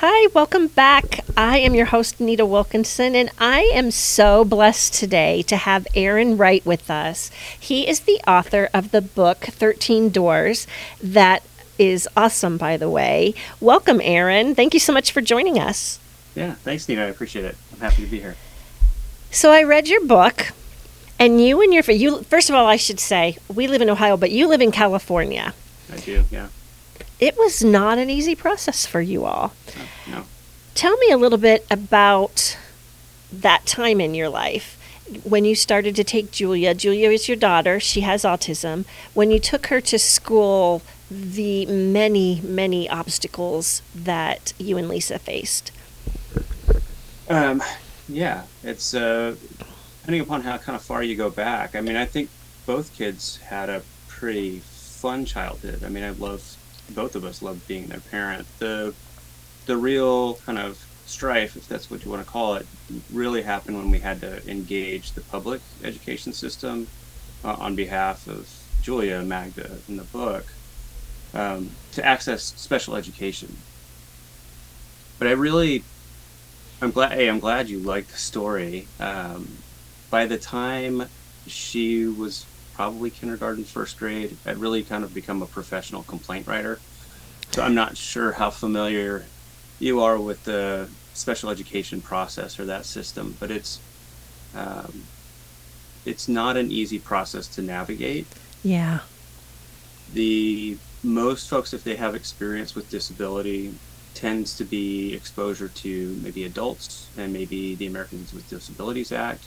Hi, welcome back. I am your host, Nita Wilkinson, and I am so blessed today to have Aaron Wright with us. He is the author of the book 13 Doors that is awesome, by the way. Welcome, Aaron. Thank you so much for joining us. Yeah, thanks, Nita. I appreciate it. I'm happy to be here. So I read your book, and you and your you. First of all, I should say we live in Ohio, but you live in California. I do. Yeah. It was not an easy process for you all. No. Tell me a little bit about that time in your life when you started to take Julia. Julia is your daughter. She has autism. When you took her to school, the many, many obstacles that you and Lisa faced. Um, yeah, it's uh, depending upon how kind of far you go back. I mean, I think both kids had a pretty fun childhood. I mean, I love both of us loved being their parent. The the real kind of strife, if that's what you want to call it, really happened when we had to engage the public education system uh, on behalf of Julia and Magda in the book um, to access special education. But I really, I'm glad. Hey, I'm glad you liked the story. Um, by the time she was probably kindergarten, first grade, I'd really kind of become a professional complaint writer. So I'm not sure how familiar you are with the special education process or that system, but it's um, it's not an easy process to navigate. Yeah. The most folks, if they have experience with disability, tends to be exposure to maybe adults and maybe the Americans with Disabilities Act,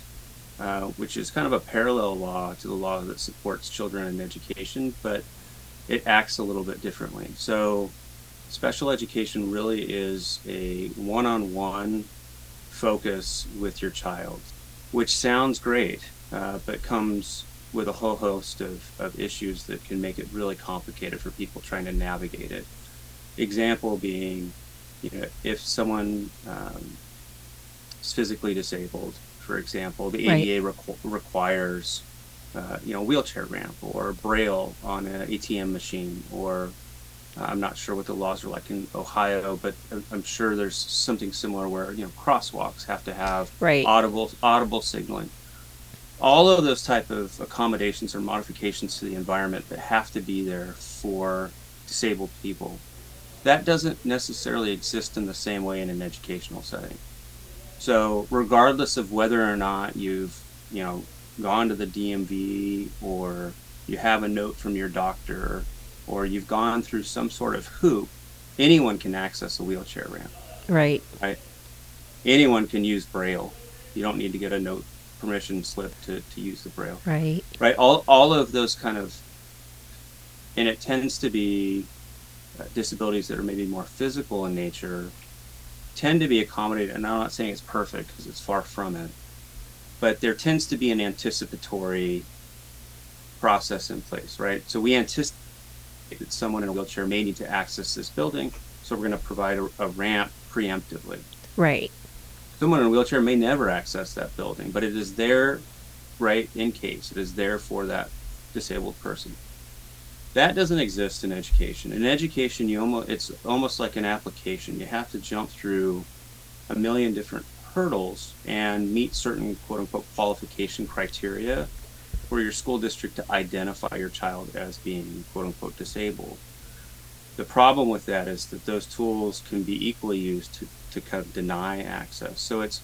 uh, which is kind of a parallel law to the law that supports children in education, but it acts a little bit differently. So special education really is a one-on-one focus with your child, which sounds great, uh, but comes with a whole host of, of issues that can make it really complicated for people trying to navigate it. Example being, you know, if someone um, is physically disabled, for example, the ADA right. requ- requires, uh, you know, wheelchair ramp or braille on an ATM machine or I'm not sure what the laws are like in Ohio, but I'm sure there's something similar where you know crosswalks have to have right. audible audible signaling. All of those type of accommodations or modifications to the environment that have to be there for disabled people, that doesn't necessarily exist in the same way in an educational setting. So regardless of whether or not you've you know gone to the DMV or you have a note from your doctor or you've gone through some sort of hoop, anyone can access a wheelchair ramp. Right. Right. Anyone can use Braille. You don't need to get a note permission slip to, to use the Braille. Right. Right. All, all of those kind of, and it tends to be uh, disabilities that are maybe more physical in nature tend to be accommodated. And I'm not saying it's perfect because it's far from it, but there tends to be an anticipatory process in place, right? So we anticipate that someone in a wheelchair may need to access this building, so we're going to provide a, a ramp preemptively. Right. Someone in a wheelchair may never access that building, but it is there, right, in case. It is there for that disabled person. That doesn't exist in education. In education, you almost it's almost like an application. You have to jump through a million different hurdles and meet certain quote unquote qualification criteria for your school district to identify your child as being quote unquote disabled. The problem with that is that those tools can be equally used to, to kind of deny access. So it's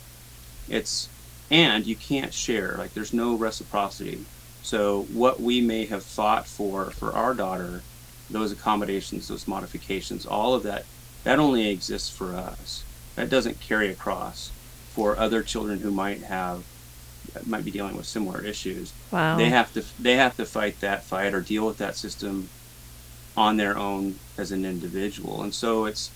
it's and you can't share, like there's no reciprocity. So what we may have fought for for our daughter, those accommodations, those modifications, all of that, that only exists for us. That doesn't carry across for other children who might have might be dealing with similar issues. Wow. They have to they have to fight that fight or deal with that system on their own as an individual, and so it's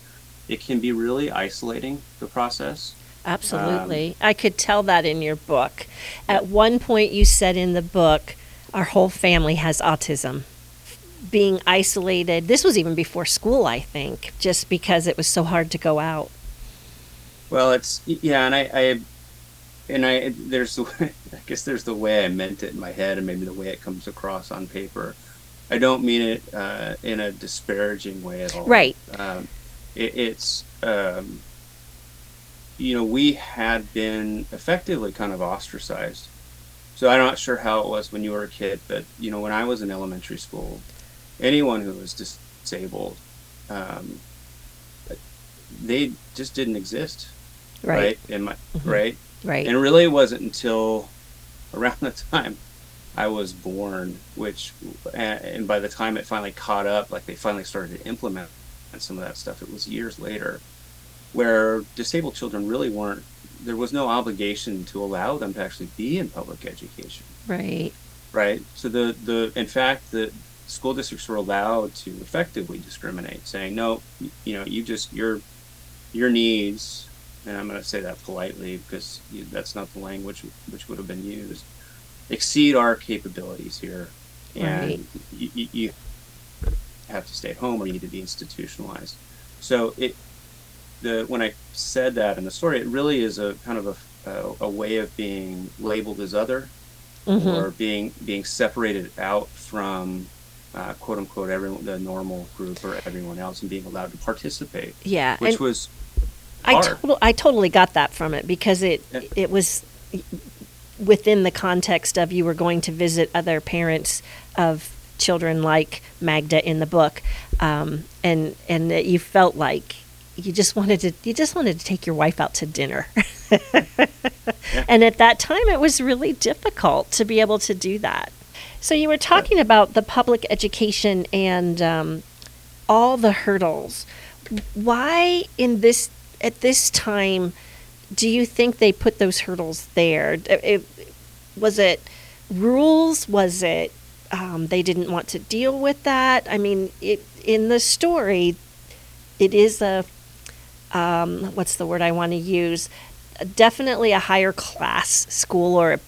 it can be really isolating the process. Absolutely, um, I could tell that in your book. At one point, you said in the book, "Our whole family has autism." Being isolated. This was even before school, I think, just because it was so hard to go out. Well, it's yeah, and I, I and I there's I guess there's the way I meant it in my head and maybe the way it comes across on paper. I don't mean it uh, in a disparaging way at all. Right. Um, it, it's um, you know we had been effectively kind of ostracized. So I'm not sure how it was when you were a kid, but you know when I was in elementary school, anyone who was disabled, um, they just didn't exist, right? right? In my mm-hmm. right, right, and really, it wasn't until around the time I was born, which, and by the time it finally caught up, like they finally started to implement some of that stuff, it was years later, where disabled children really weren't, there was no obligation to allow them to actually be in public education. Right. Right. So the, the, in fact, the school districts were allowed to effectively discriminate, saying, no, you know, you just, your, your needs, and I'm going to say that politely because that's not the language which would have been used exceed our capabilities here, and right. you, you, have to stay at home or you need to be institutionalized. So it the when I said that in the story, it really is a kind of a, a, a way of being labeled as other, mm-hmm. or being being separated out from uh, quote unquote everyone the normal group or everyone else and being allowed to participate. Yeah, which was I, to- I totally got that from it because it it was within the context of you were going to visit other parents of children like Magda in the book, um, and and that you felt like you just wanted to you just wanted to take your wife out to dinner. yeah. And at that time, it was really difficult to be able to do that. So you were talking yeah. about the public education and um, all the hurdles. Why in this at this time? do you think they put those hurdles there? It, was it rules? Was it um, they didn't want to deal with that? I mean, it in the story, it is a um, what's the word I want to use? Definitely a higher class school, or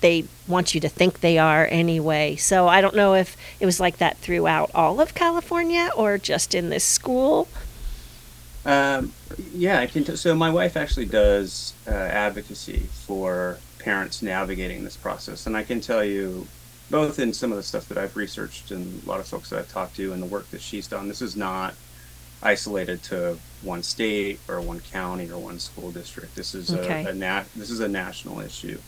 they want you to think they are anyway. So I don't know if it was like that throughout all of California or just in this school. Um, yeah, I can. T- so my wife actually does uh, advocacy for parents navigating this process, and I can tell you, both in some of the stuff that I've researched and a lot of folks that I've talked to, and the work that she's done, this is not isolated to one state or one county or one school district. This is okay. a, a nat- this is a national issue.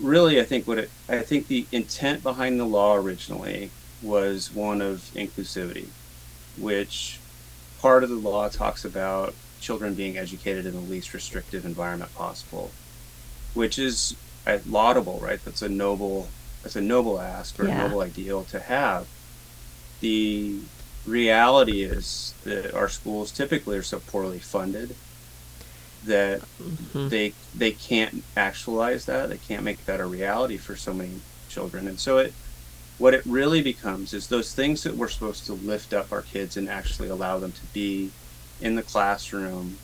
Really, I think what it, I think the intent behind the law originally was one of inclusivity, which part of the law talks about children being educated in the least restrictive environment possible, which is uh, laudable, right? That's a noble, that's a noble ask or yeah. a noble ideal to have. The reality is that our schools typically are so poorly funded that mm-hmm. they they can't actualize that. They can't make that a reality for so many children, and so it what it really becomes is those things that we're supposed to lift up our kids and actually allow them to be in the classroom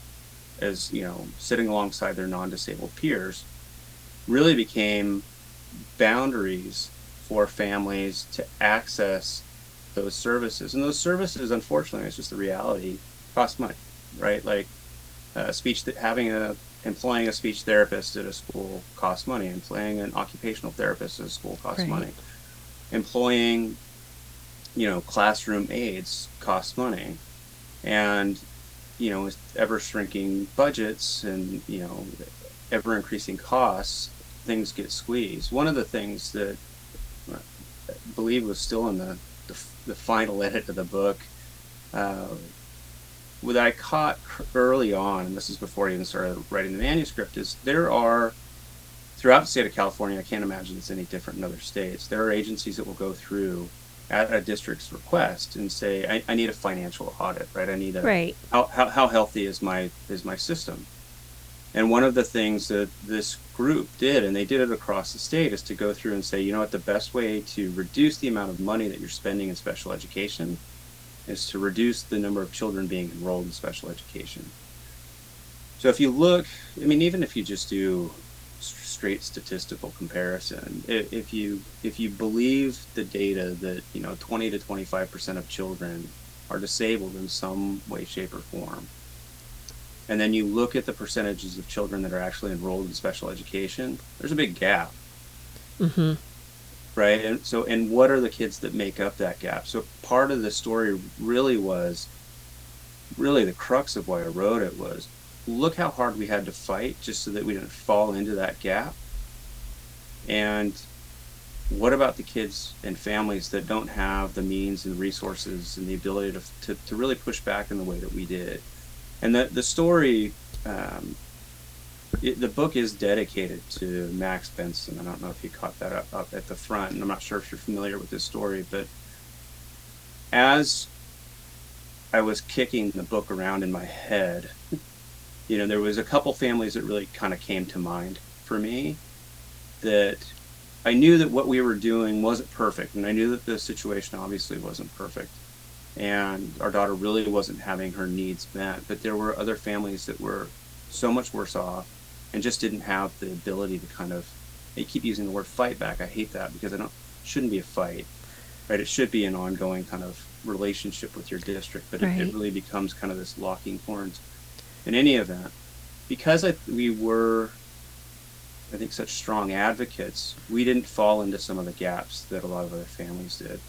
as you know sitting alongside their non-disabled peers really became boundaries for families to access those services. And those services unfortunately it's just the reality cost money right? Like uh, speech that having a employing a speech therapist at a school costs money. Employing an occupational therapist at a school costs right. money. Employing, you know, classroom aides costs money, and you know, with ever shrinking budgets and you know, ever increasing costs, things get squeezed. One of the things that I believe was still in the the, the final edit of the book. Uh, what I caught early on, and this is before I even started writing the manuscript, is there are throughout the state of California, I can't imagine it's any different in other states. There are agencies that will go through at a district's request and say, I, I need a financial audit, right? I need a right. How, how, how healthy is my is my system? And one of the things that this group did, and they did it across the state, is to go through and say, you know what, the best way to reduce the amount of money that you're spending in special education is to reduce the number of children being enrolled in special education. So if you look, I mean, even if you just do straight statistical comparison. If, you if you believe the data that you know 20 to 25 percent of children are disabled in some way, shape, or form, and then you look at the percentages of children that are actually enrolled in special education, there's a big gap. Mm-hmm. Right, and so and what are the kids that make up that gap? So part of the story really was really the crux of why I wrote it was look how hard we had to fight just so that we didn't fall into that gap. And what about the kids and families that don't have the means and resources and the ability to, to, to really push back in the way that we did? And the, the story, um, it, the book is dedicated to Max Benson. I don't know if you caught that up, up at the front, and I'm not sure if you're familiar with this story, but as I was kicking the book around in my head, you know, there was a couple families that really kind of came to mind for me that I knew that what we were doing wasn't perfect, and I knew that the situation obviously wasn't perfect, and our daughter really wasn't having her needs met. But there were other families that were so much worse off, and just didn't have the ability to kind of. I keep using the word fight back. I hate that because I don't. Shouldn't be a fight, right? It should be an ongoing kind of relationship with your district, but right. it, it, really becomes kind of this locking horns. In any event, because I, we were I think, such strong advocates, we didn't fall into some of the gaps that a lot of other families did.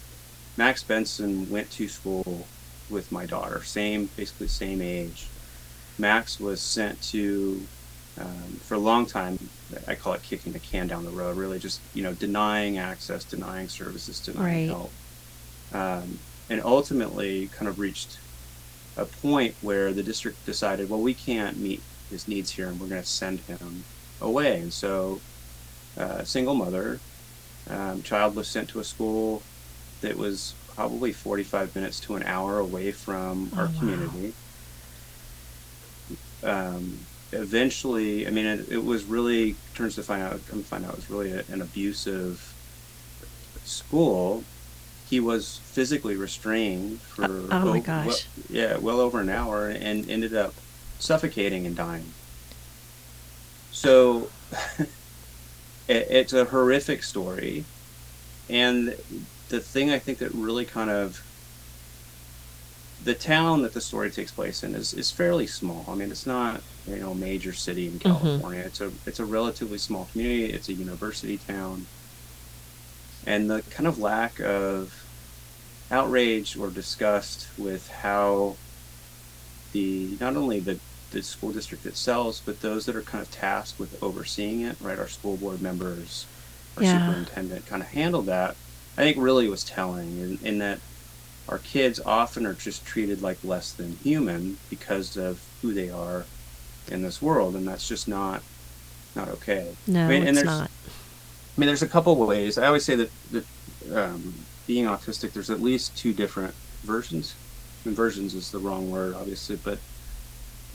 Max Benson went to school with my daughter, same, basically same age. Max was sent to, um, for a long time, I call it kicking the can down the road, really just, you know, denying access, denying services, denying right. help. Um, and ultimately kind of reached a point where the district decided, well, we can't meet his needs here and we're going to send him away. And so, uh, single mother, um, child was sent to a school that was probably 45 minutes to an hour away from oh, our wow. community. Um, eventually, I mean, it, it, was really turns to find out, come to find out, it was really a, an abusive school. He was physically restrained for oh, oh my gosh, well, yeah, well over an hour, and ended up suffocating and dying. So it, it's a horrific story. And the thing I think that really kind of the town that the story takes place in is, is fairly small. I mean, it's not you know a major city in mm-hmm. California. Mm-hmm. It's a it's a relatively small community. It's a university town, and the kind of lack of outrage or disgust with how the not only the the school district itself, but those that are kind of tasked with overseeing it, right? Our school board members, our yeah. superintendent kind of handle that. I think really was telling in, in that our kids often are just treated like less than human because of who they are in this world, and that's just not not okay. No, I mean, it's not. I mean, there's a couple ways. I always say that, that um, being autistic, there's at least two different versions. And versions is the wrong word, obviously, but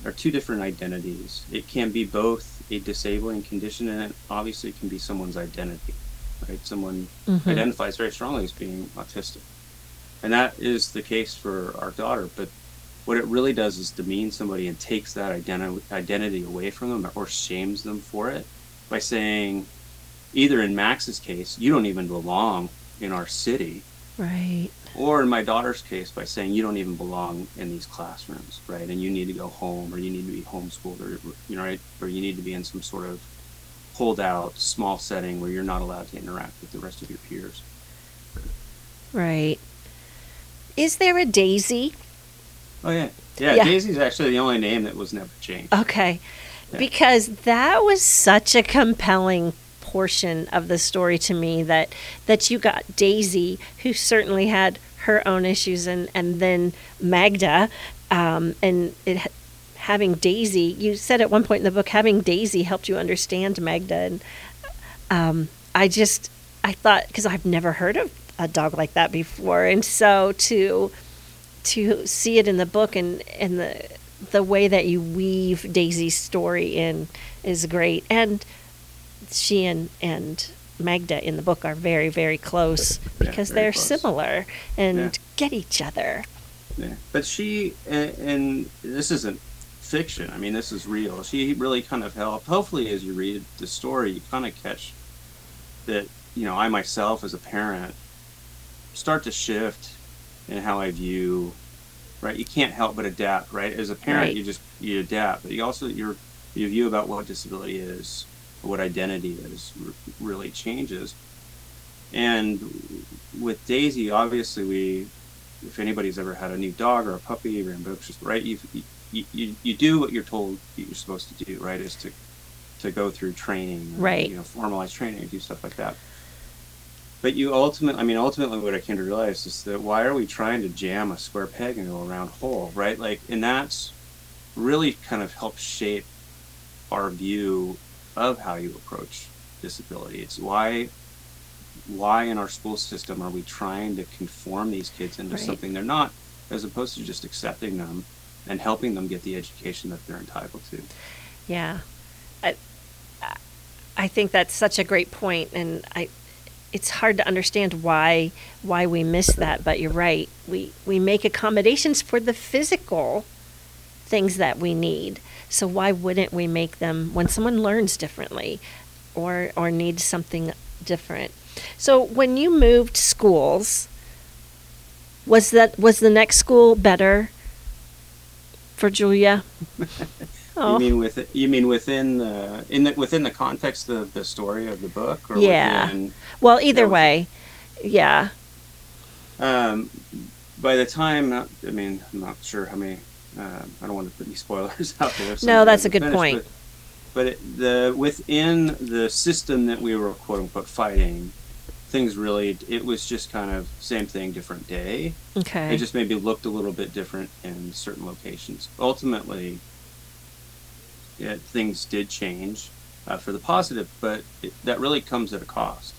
are two different identities. It can be both a disabling condition and it obviously it can be someone's identity. Right? Someone mm-hmm. identifies very strongly as being autistic. And that is the case for our daughter, but what it really does is demean somebody and takes that identi- identity away from them or shames them for it by saying either in Max's case, you don't even belong in our city. Right or in my daughter's case by saying you don't even belong in these classrooms right and you need to go home or you need to be homeschooled or you know right or you need to be in some sort of pulled out small setting where you're not allowed to interact with the rest of your peers. Right. Is there a daisy? Oh yeah. Yeah, yeah. daisy's actually the only name that was never changed. Okay. Yeah. because that was such a compelling portion of the story to me that that you got Daisy, who certainly had her own issues, and and then Magda, um, and it having Daisy. You said at one point in the book, having Daisy helped you understand Magda, and um, I just I thought because I've never heard of a dog like that before, and so to to see it in the book and and the the way that you weave Daisy's story in is great and she and and Magda in the book are very very close because very they're close. similar and yeah. get each other. Yeah, but she and, and, this isn't fiction. I mean, this is real. She really kind of helped. Hopefully, as you read the story, you kind of catch that you know I myself as a parent start to shift in how I view. Right, you can't help but adapt. Right, as a parent, right. you just you adapt, but you also your your view about what disability is what identity is really changes. And with Daisy, obviously, we if anybody's ever had a new dog or a puppy, rambunctious, right? You, you you you do what you're told you're supposed to do, right? Is to to go through training, right? You know, formalized training, and do stuff like that. But you ultimately, I mean, ultimately, what I came to realize is that why are we trying to jam a square peg into a round hole, right? Like, and that's really kind of helped shape our view of how you approach disability. It's why why in our school system are we trying to conform these kids into right. something they're not, as opposed to just accepting them and helping them get the education that they're entitled to. Yeah, I, I think that's such a great point, and I, it's hard to understand why why we miss that. But you're right. We we make accommodations for the physical things that we need. So why wouldn't we make them when someone learns differently, or or needs something different? So when you moved schools, was that was the next school better for Julia? oh. You mean with you mean within the in the within the context of the story of the book? Or yeah. Within, well, either you know, way, yeah. Um, by the time, I mean, I'm not sure how many. Uh, I don't want to put any spoilers out there. No, that's a good finished, point. But, but it, the within the system that we were quote unquote fighting, things really it was just kind of same thing different day. Okay. It just maybe looked a little bit different in certain locations. Ultimately it, things did change uh, for the positive but it, that really comes at a cost.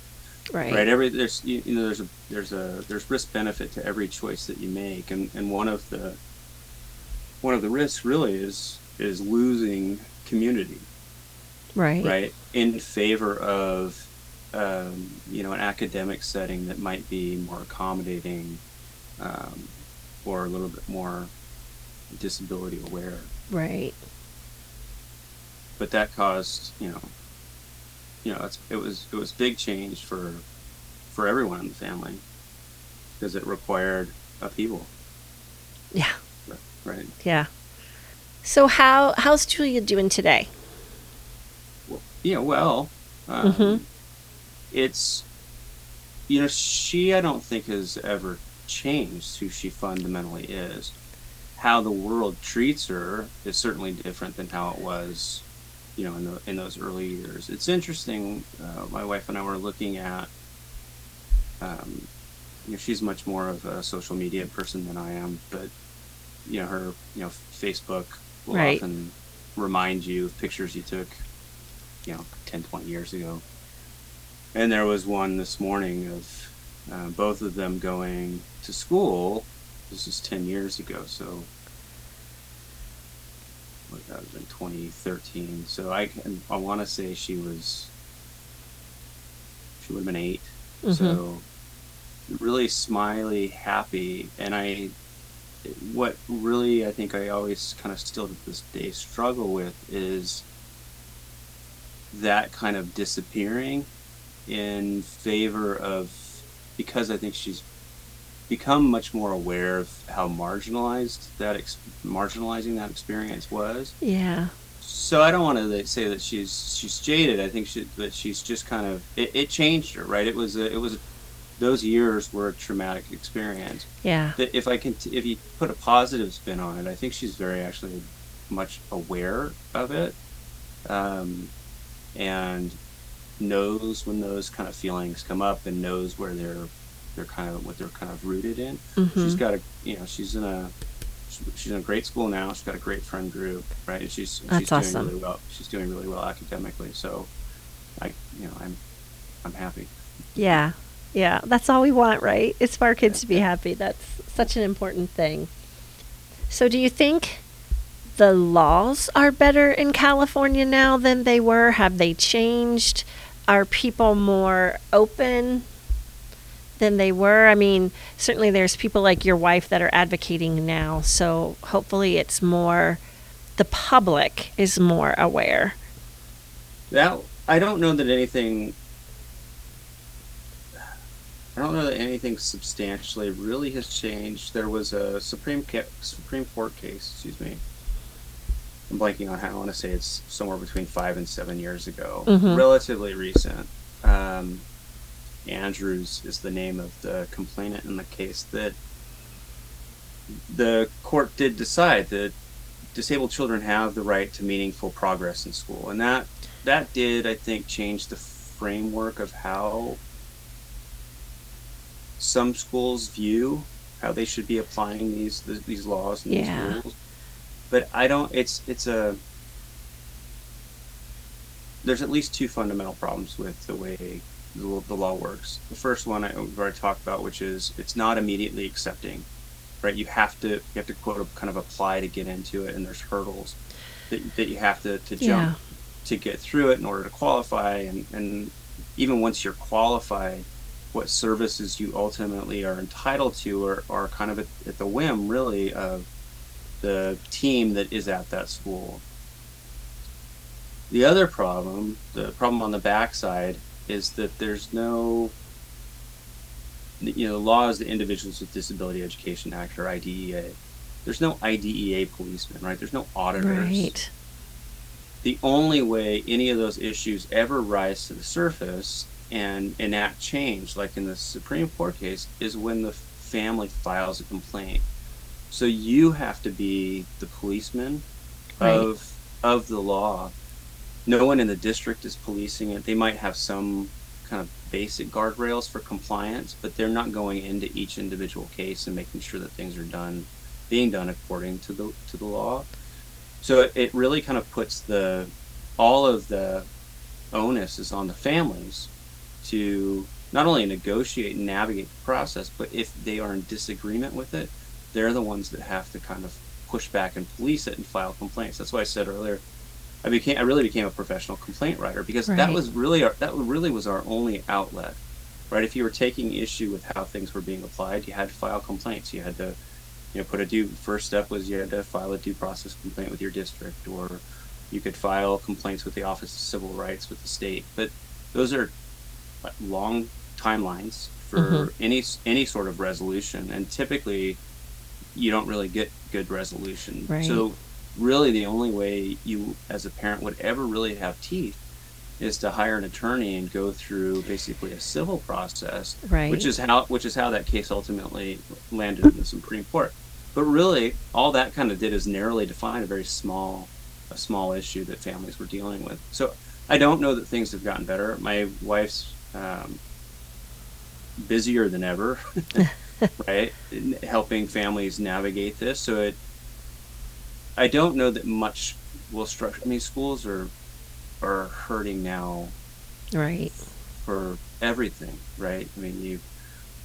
Right. Right? Every there's you, you know there's a there's a there's risk benefit to every choice that you make and and one of the one of the risks really is is losing community. Right. Right? In favor of um, you know, an academic setting that might be more accommodating um, or a little bit more disability aware. Right. But that caused, you know, you know, it was it was big change for for everyone in the family because it required upheaval. Yeah. Right. Yeah. So how how's Julia doing today? Well, yeah, well, um, mm-hmm it's you know she i don't think has ever changed who she fundamentally is. How the world treats her is certainly different than how it was you know in, the, in those early years. It's interesting uh, my wife and i were looking at um, you know she's much more of a social media person than i am but you know her you know facebook will right. often remind you of pictures you took you know 10 20 years ago and there was one this morning of uh, both of them going to school. This is 10 years ago, so what that was in 2013. So I I want to say she was she would have been 8 mm-hmm. So really smiley, happy, and I what really I think I always kind of still to this day struggle with is that kind of disappearing in favor of because I think she's become much more aware of how marginalized that ex- marginalizing that experience was. Yeah. So I don't want to say that she's she's jaded. I think she, that she's just kind of it, it changed her, right? It was a, it was a, those years were a traumatic experience. Yeah. That if I can if you put a positive spin on it, I think she's very actually much aware of it. Um, and knows when those kind of feelings come up and knows where they're they're kind of what they're kind of rooted in. Mm-hmm. She's got a you know she's in a she's in a great school now. She's got a great friend group, right? And she's That's she's awesome. doing really well. She's doing really well academically. So, I you know I'm I'm happy. Yeah, yeah. That's all we want, right? It's for our kids to be happy. That's such an important thing. So, do you think the laws are better in California now than they were? Have they changed? Are people more open than they were? I mean, certainly there's people like your wife that are advocating now, so hopefully it's more the public is more aware. That I don't know that anything I don't know that anything substantially really has changed. There was a Supreme Supreme Court case, excuse me, I'm blanking on how I want to say it's somewhere between five and seven years ago, mm-hmm. relatively recent. Um, Andrews is the name of the complainant in the case that the court did decide that disabled children have the right to meaningful progress in school, and that that did, I think, change the framework of how some schools view how they should be applying these these laws and Yeah. these rules. But I don't. It's it's a there's at least two fundamental problems with the way the, the law works. The first one I, we've already talked about, which is it's not immediately accepting, right? You have to you have to quote kind of apply to get into it, and there's hurdles that, that you have to, to Yeah. jump to get through it in order to qualify, and and even once you're qualified, what services you ultimately are entitled to are, are kind of at, at the whim, really, of the team that is at that school. The other problem, the problem on the backside, is that there's no, you know, the law the Individuals with Disability Education Act or IDEA. There's no IDEA policeman, right? There's no auditors. Right. The only way any of those issues ever rise to the surface and enact change, like in the Supreme Court case, is when the family files a complaint. So you have to be the policeman Right. of of the law. No one in the district is policing it. They might have some kind of basic guardrails for compliance, but they're not going into each individual case and making sure that things are done, being done according to the to the law. So it, it really kind of puts the all of the onus is on the families to not only negotiate and navigate the process, but if they are in disagreement with it, they're the ones that have to kind of push back and police it and file complaints. That's why I said earlier, I became I really became a professional complaint writer because that was really our, that really was our only outlet, right? If you were taking issue with how things were being applied, you had to file complaints. You had to, you know, put a due. First step was you had to file a due process complaint with your district, or you could file complaints with the Office of Civil Rights with the state. But those are long timelines for Mhm. any any sort of resolution, and typically you don't really get good resolution. Right. So really the only way you as a parent would ever really have teeth is to hire an attorney and go through basically a civil process Right. which is how which is how that case ultimately landed in the Supreme Court. But really all that kind of did is narrowly define a very small a small issue that families were dealing with. So I don't know that things have gotten better. My wife's um, busier than ever, right? Helping families navigate this. So it, I don't know that much will structure. I mean, schools are are hurting now Right. for everything, right? I mean, you.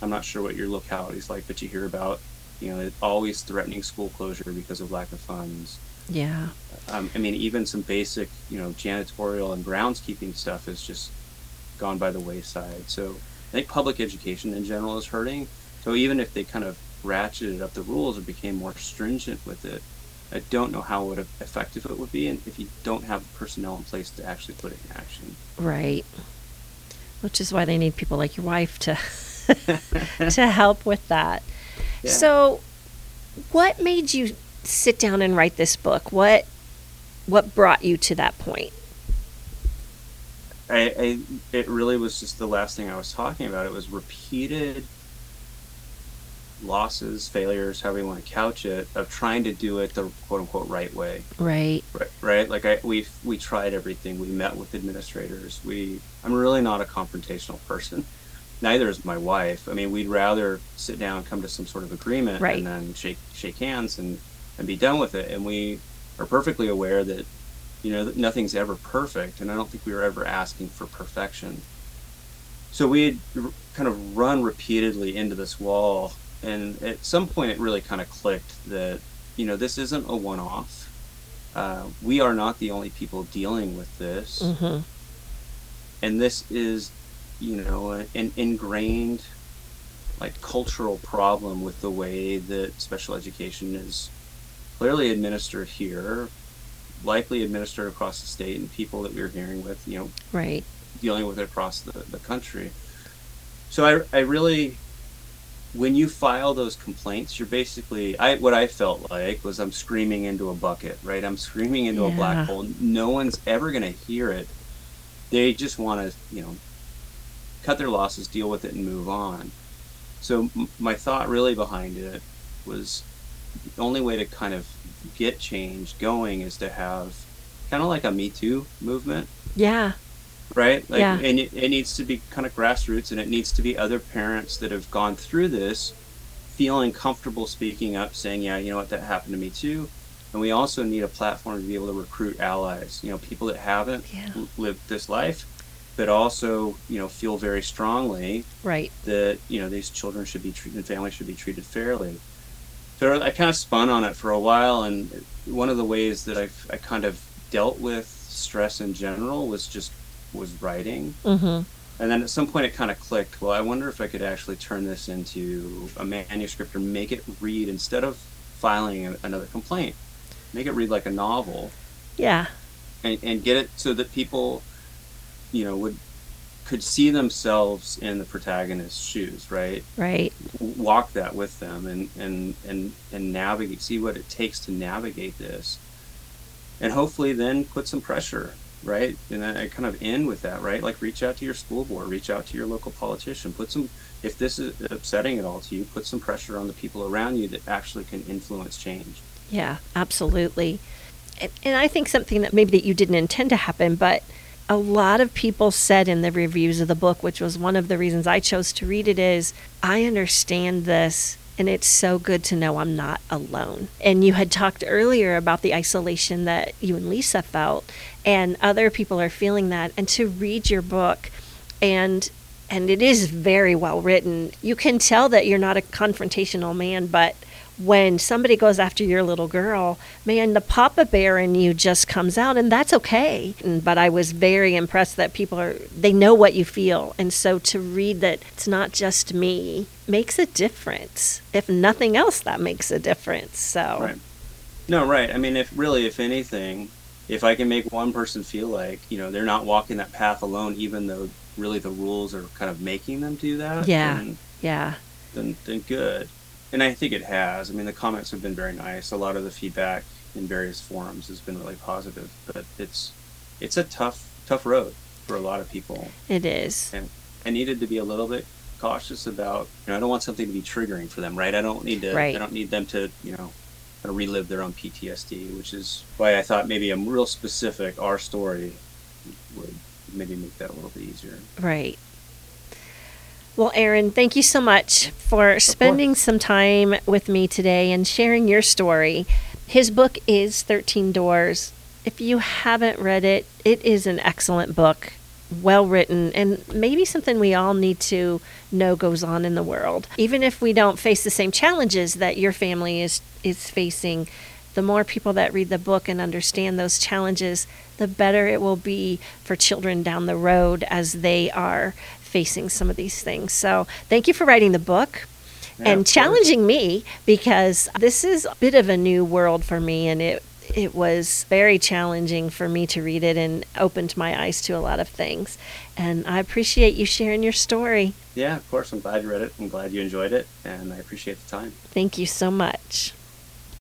I'm not sure what your locality's like, but you hear about, you know, always threatening school closure because of lack of funds. Yeah. Um, I mean, even some basic, you know, janitorial and groundskeeping stuff has just gone by the wayside. So I think public education in general is hurting. So even if they kind of ratcheted up the rules or became more stringent with it, I don't know how would effective it would be, and if you don't have personnel in place to actually put it in action. Right. Which is why they need people like your wife to to help with that. Yeah. So, what made you sit down and write this book? What what brought you to that point? I, I it really was just the last thing I was talking about. It was repeated losses, failures, however you want to couch it, of trying to do it the quote unquote right way. Right. Right, right. Like I, we we tried everything. We met with administrators. We, I'm really not a confrontational person. Neither is my wife. I mean, we'd rather sit down, come to some sort of agreement, Right. and then shake shake hands and and be done with it. And we are perfectly aware that you know nothing's ever perfect, and I don't think we were ever asking for perfection. So we had r- kind of run repeatedly into this wall, and at some point, it really kind of clicked that you know this isn't a one-off. Uh, we are not the only people dealing with this, Mhm. and this is, you know, an ingrained, like cultural problem with the way that special education is clearly administered here, likely administered across the state, and people that we're hearing with, you know, Right. dealing with it across the, the country. So I, I really, when you file those complaints, you're basically, I what I felt like was I'm screaming into a bucket, right? I'm screaming into a black hole. No one's ever going to hear it. They just want to, you know, cut their losses, deal with it, and move on. So m- my thought really behind it was the only way to kind of get change going is to have kind of like a Me Too movement. Yeah. Right? Like, Yeah. And it, it needs to be kind of grassroots and it needs to be other parents that have gone through this feeling comfortable speaking up, saying, yeah, you know what, that happened to me too. And we also need a platform to be able to recruit allies, you know, people that haven't Yeah. lived this life, but also, you know, feel very strongly Right. that you know these children should be treated, families should be treated fairly. So I kind of spun on it for a while, and one of the ways that I've I kind of dealt with stress in general was just was writing, Mhm. and then at some point it kind of clicked. Well, I wonder if I could actually turn this into a manuscript or make it read instead of filing a- another complaint, make it read like a novel, Yeah. and, and get it so that people, you know, would could see themselves in the protagonist's shoes, right? Right. walk that with them and and and and navigate see what it takes to navigate this and hopefully then put some pressure right? And i kind of end with that right? Like reach out to your school board reach out to your local politician put some if this is upsetting at all to you put some pressure on the people around you that actually can influence change. Yeah, absolutely. And, and I think something that maybe that you didn't intend to happen, but a lot of people said in the reviews of the book, which was one of the reasons I chose to read it, is I understand this and it's so good to know I'm not alone. And you had talked earlier about the isolation that you and Lisa felt, and other people are feeling that. And to read your book and and it is very well written. You can tell that you're not a confrontational man, but when somebody goes after your little girl, man, the papa bear in you just comes out, and that's okay. But I was very impressed that people are, they know what you feel. And so to read that it's not just me makes a difference. If nothing else, that makes a difference. So, right no right i mean if really if anything if i can make one person feel like you know they're not walking that path alone even though really the rules are kind of making them do that Yeah. then- yeah, then then good. And I think it has. I mean, the comments have been very nice. A lot of the feedback in various forums has been really positive. But it's it's a tough tough road for a lot of people, it is. and I needed to be a little bit cautious about. You know, I don't want something to be triggering for them, right? I don't need to. Right. I don't need them to. You know. Kind of relive their own PTSD, which is why I thought maybe a real specific our story would maybe make that a little bit easier. Right. Well, Aaron, thank you so much for spending some time with me today and sharing your story. His book is 13 Doors. If you haven't read it, it is an excellent book, well written, and maybe something we all need to know goes on in the world. Even if we don't face the same challenges that your family is, is facing, the more people that read the book and understand those challenges, the better it will be for children down the road as they are facing some of these things. So, thank you for writing the book Yeah, and challenging me because this is a bit of a new world for me and it it was very challenging for me to read it and opened my eyes to a lot of things. And I appreciate you sharing your story. Yeah, of course. I'm glad you read it. I'm glad you enjoyed it, and I appreciate the time. Thank you so much.